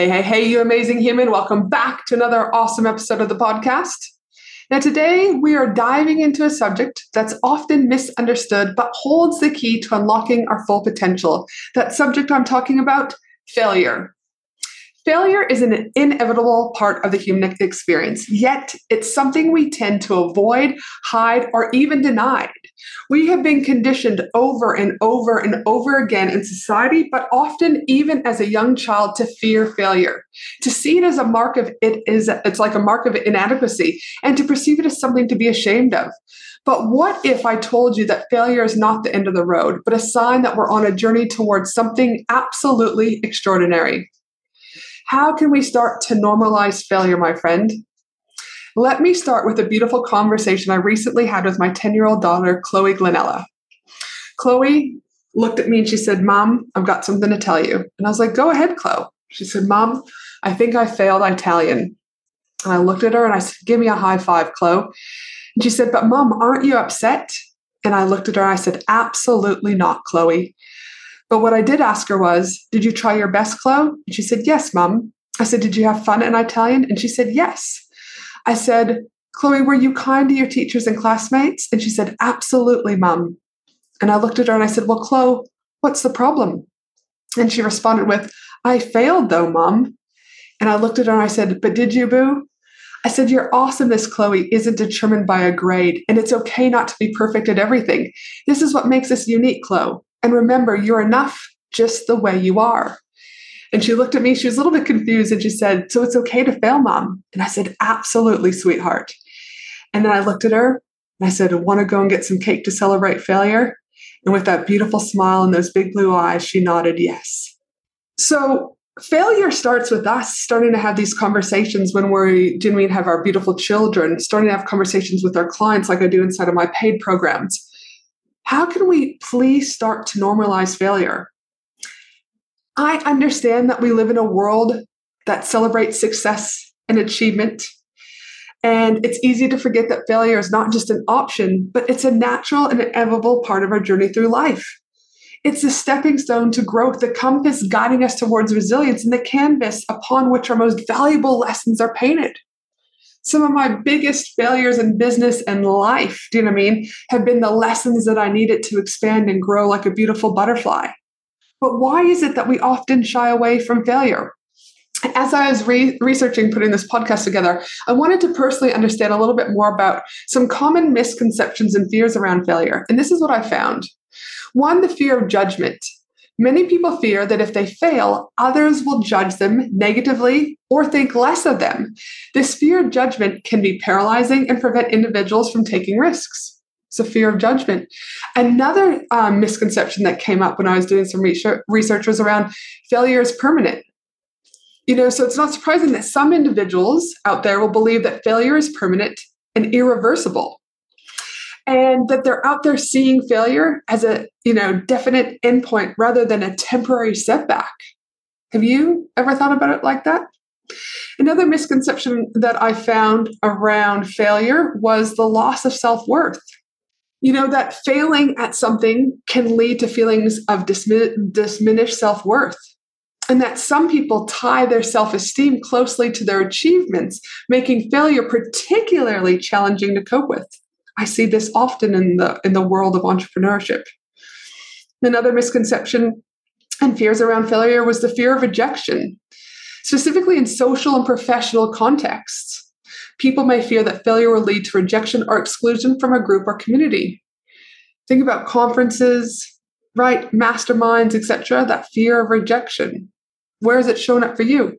Hey, hey, hey, you amazing human. Welcome back to another awesome episode of the podcast. Now, today we are diving into a subject that's often misunderstood but holds the key to unlocking our full potential. That subject I'm talking about failure. Failure is an inevitable part of the human experience, yet it's something we tend to avoid, hide, or even deny. We have been conditioned over and over and over again in society, but often even as a young child to fear failure, to see it as a mark of it is it's like a mark of inadequacy, and to perceive it as something to be ashamed of. But what if I told you that failure is not the end of the road, but a sign that we're on a journey towards something absolutely extraordinary? How can we start to normalize failure, my friend? Let me start with a beautiful conversation I recently had with my 10 year old daughter, Chloe Glenella. Chloe looked at me and she said, Mom, I've got something to tell you. And I was like, Go ahead, Chloe. She said, Mom, I think I failed Italian. And I looked at her and I said, Give me a high five, Chloe. And she said, But mom, aren't you upset? And I looked at her and I said, Absolutely not, Chloe. But what I did ask her was, Did you try your best, Chloe? And she said, Yes, Mom. I said, Did you have fun in Italian? And she said, Yes. I said, Chloe, were you kind to your teachers and classmates? And she said, Absolutely, Mom. And I looked at her and I said, Well, Chloe, what's the problem? And she responded with, I failed though, Mom. And I looked at her and I said, But did you, Boo? I said, Your awesomeness, Chloe, isn't determined by a grade, and it's okay not to be perfect at everything. This is what makes us unique, Chloe. And remember, you're enough just the way you are. And she looked at me, she was a little bit confused, and she said, So it's okay to fail, mom? And I said, Absolutely, sweetheart. And then I looked at her and I said, Want to go and get some cake to celebrate failure? And with that beautiful smile and those big blue eyes, she nodded yes. So failure starts with us starting to have these conversations when we genuinely have our beautiful children, starting to have conversations with our clients like I do inside of my paid programs how can we please start to normalize failure? I understand that we live in a world that celebrates success and achievement. And it's easy to forget that failure is not just an option, but it's a natural and inevitable part of our journey through life. It's a stepping stone to growth, the compass guiding us towards resilience, and the canvas upon which our most valuable lessons are painted some of my biggest failures in business and life, do you know what I mean, have been the lessons that I needed to expand and grow like a beautiful butterfly. But why is it that we often shy away from failure? As I was re- researching putting this podcast together, I wanted to personally understand a little bit more about some common misconceptions and fears around failure. And this is what I found. One, the fear of judgment. Many people fear that if they fail, others will judge them negatively or think less of them. This fear of judgment can be paralyzing and prevent individuals from taking risks. It's a fear of judgment. Another um, misconception that came up when I was doing some research, research was around failure is permanent. You know, so it's not surprising that some individuals out there will believe that failure is permanent and irreversible and that they're out there seeing failure as a you know definite endpoint rather than a temporary setback. Have you ever thought about it like that? Another misconception that i found around failure was the loss of self-worth. You know that failing at something can lead to feelings of dismi- diminished self-worth and that some people tie their self esteem closely to their achievements, making failure particularly challenging to cope with. I see this often in the, in the world of entrepreneurship. Another misconception and fears around failure was the fear of rejection, specifically in social and professional contexts. People may fear that failure will lead to rejection or exclusion from a group or community. Think about conferences, right? Masterminds, etc. That fear of rejection. Where is it showing up for you?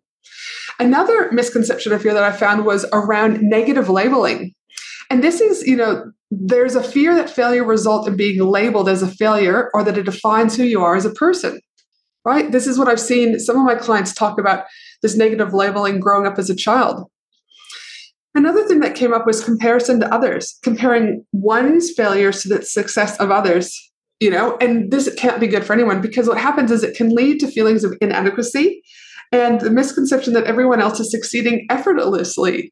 Another misconception I fear that I found was around negative labeling. And this is, you know, there's a fear that failure result in being labeled as a failure or that it defines who you are as a person. Right? This is what I've seen some of my clients talk about this negative labeling growing up as a child. Another thing that came up was comparison to others, comparing one's failures to the success of others you know and this can't be good for anyone because what happens is it can lead to feelings of inadequacy and the misconception that everyone else is succeeding effortlessly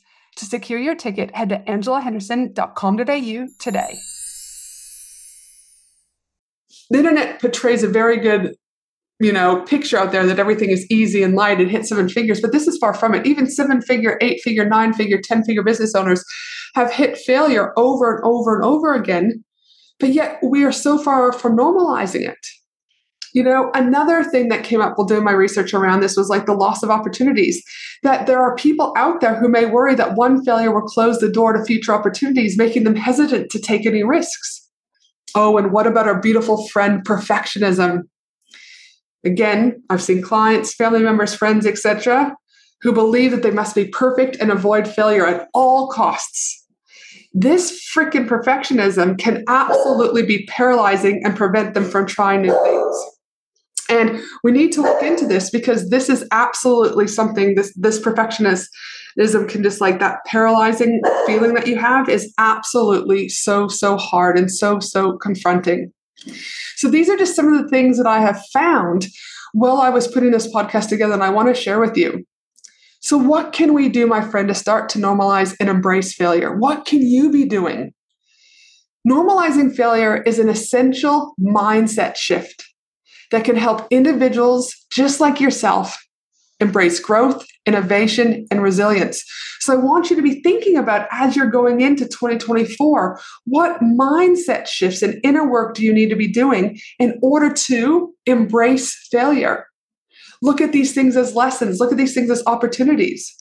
To secure your ticket, head to angelahenderson.com.au today. The internet portrays a very good you know picture out there that everything is easy and light and hit seven figures but this is far from it even seven figure eight figure nine figure ten figure business owners have hit failure over and over and over again but yet we are so far from normalizing it you know another thing that came up while doing my research around this was like the loss of opportunities that there are people out there who may worry that one failure will close the door to future opportunities making them hesitant to take any risks oh and what about our beautiful friend perfectionism Again, I've seen clients, family members, friends, etc., who believe that they must be perfect and avoid failure at all costs. This freaking perfectionism can absolutely be paralyzing and prevent them from trying new things. And we need to look into this because this is absolutely something this this perfectionism can just like that paralyzing feeling that you have is absolutely so so hard and so so confronting. So these are just some of the things that I have found while I was putting this podcast together and I want to share with you. So, what can we do, my friend, to start to normalize and embrace failure? What can you be doing? Normalizing failure is an essential mindset shift that can help individuals just like yourself embrace growth, innovation, and resilience. So I want you to be thinking about as you're going into 2024, what mindset shifts and inner work do you need to be doing in order to embrace failure? Look at these things as lessons, look at these things as opportunities.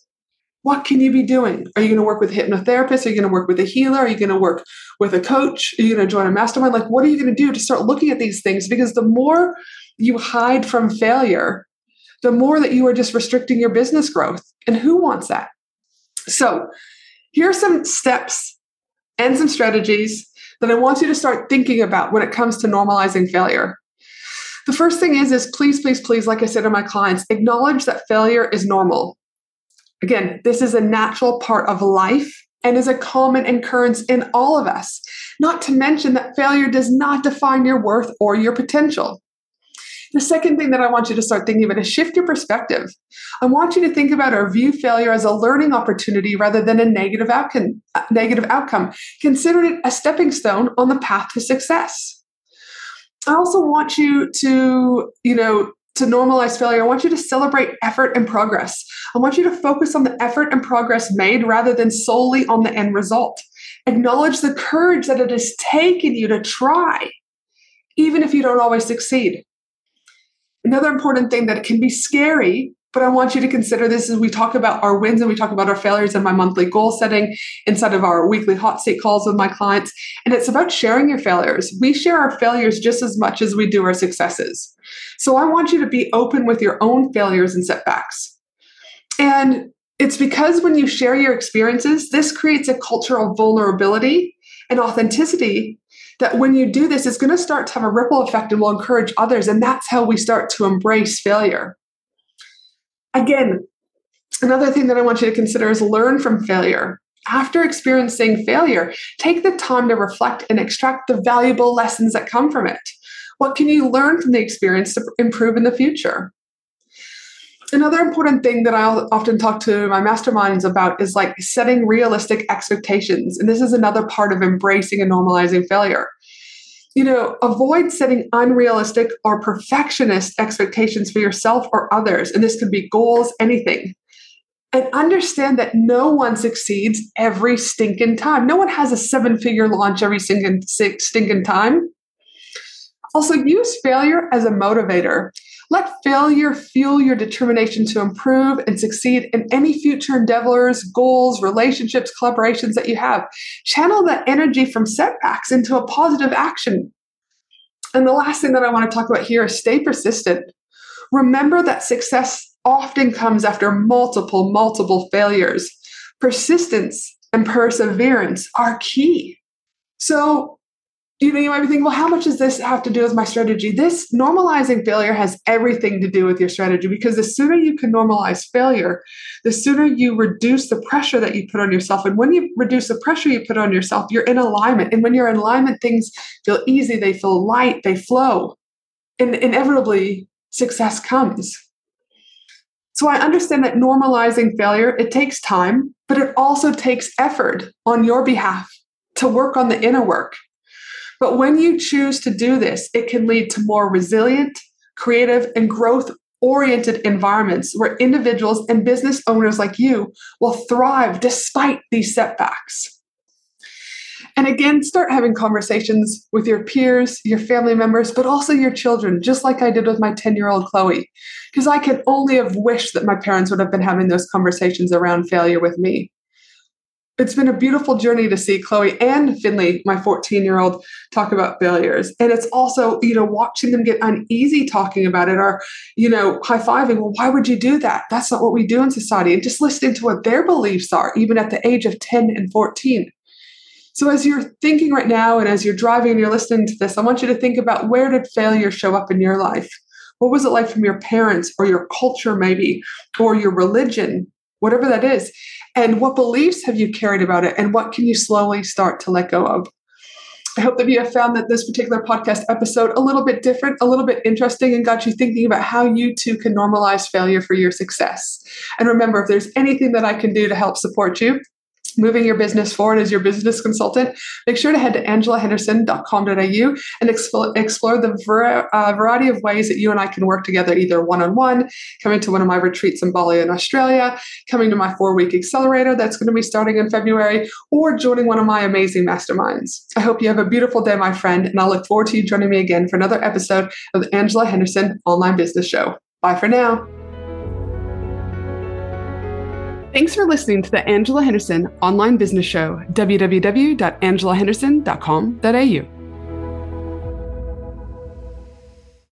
What can you be doing? Are you going to work with a hypnotherapist? Are you going to work with a healer? Are you going to work with a coach? Are you going to join a mastermind? Like, what are you going to do to start looking at these things? Because the more you hide from failure, the more that you are just restricting your business growth. And who wants that? So, here are some steps and some strategies that I want you to start thinking about when it comes to normalizing failure. The first thing is is please please please like I said to my clients, acknowledge that failure is normal. Again, this is a natural part of life and is a common occurrence in all of us. Not to mention that failure does not define your worth or your potential. The second thing that I want you to start thinking about is shift your perspective. I want you to think about or view failure as a learning opportunity rather than a negative outcome. Negative outcome. Consider it a stepping stone on the path to success. I also want you to, you know, to normalize failure, I want you to celebrate effort and progress. I want you to focus on the effort and progress made rather than solely on the end result. Acknowledge the courage that it has taken you to try, even if you don't always succeed. Another important thing that can be scary, but I want you to consider this as we talk about our wins and we talk about our failures in my monthly goal setting inside of our weekly hot seat calls with my clients. And it's about sharing your failures. We share our failures just as much as we do our successes. So I want you to be open with your own failures and setbacks. And it's because when you share your experiences, this creates a culture of vulnerability and authenticity that when you do this, it's going to start to have a ripple effect and will encourage others. And that's how we start to embrace failure. Again, another thing that I want you to consider is learn from failure. After experiencing failure, take the time to reflect and extract the valuable lessons that come from it. What can you learn from the experience to improve in the future? another important thing that I often talk to my masterminds about is like setting realistic expectations. And this is another part of embracing and normalizing failure. You know, avoid setting unrealistic or perfectionist expectations for yourself or others. And this could be goals, anything. And understand that no one succeeds every stinking time. No one has a seven figure launch every stinking, stinking time. Also, use failure as a motivator. Let failure fuel your determination to improve and succeed in any future endeavors, goals, relationships, collaborations that you have. Channel that energy from setbacks into a positive action. And the last thing that I want to talk about here is stay persistent. Remember that success often comes after multiple, multiple failures. Persistence and perseverance are key. So you know, you might be thinking, well, how much does this have to do with my strategy? This normalizing failure has everything to do with your strategy because the sooner you can normalize failure, the sooner you reduce the pressure that you put on yourself. And when you reduce the pressure you put on yourself, you're in alignment. And when you're in alignment, things feel easy, they feel light, they flow. And inevitably, success comes. So I understand that normalizing failure, it takes time, but it also takes effort on your behalf to work on the inner work but when you choose to do this, it can lead to more resilient, creative, and growth oriented environments where individuals and business owners like you will thrive despite these setbacks. And again, start having conversations with your peers, your family members, but also your children, just like I did with my 10 year old Chloe. Because I can only have wished that my parents would have been having those conversations around failure with me it's been a beautiful journey to see Chloe and Finley, my 14 year old, talk about failures. And it's also, you know, watching them get uneasy talking about it or, you know, high fiving. Well, why would you do that? That's not what we do in society. And just listening to what their beliefs are, even at the age of 10 and 14. So, as you're thinking right now and as you're driving and you're listening to this, I want you to think about where did failure show up in your life? What was it like from your parents or your culture, maybe, or your religion, whatever that is? And what beliefs have you carried about it? And what can you slowly start to let go of? I hope that you have found that this particular podcast episode a little bit different, a little bit interesting, and got you thinking about how you too can normalize failure for your success. And remember, if there's anything that I can do to help support you, moving your business forward as your business consultant, make sure to head to angelahenderson.com.au and explore, explore the ver- uh, variety of ways that you and I can work together, either one on one, coming to one of my retreats in Bali in Australia, coming to my four week accelerator that's going to be starting in February, or joining one of my amazing masterminds. I hope you have a beautiful day, my friend, and I look forward to you joining me again for another episode of the Angela Henderson Online Business Show. Bye for now. Thanks for listening to the Angela Henderson Online Business Show, www.angelahenderson.com.au.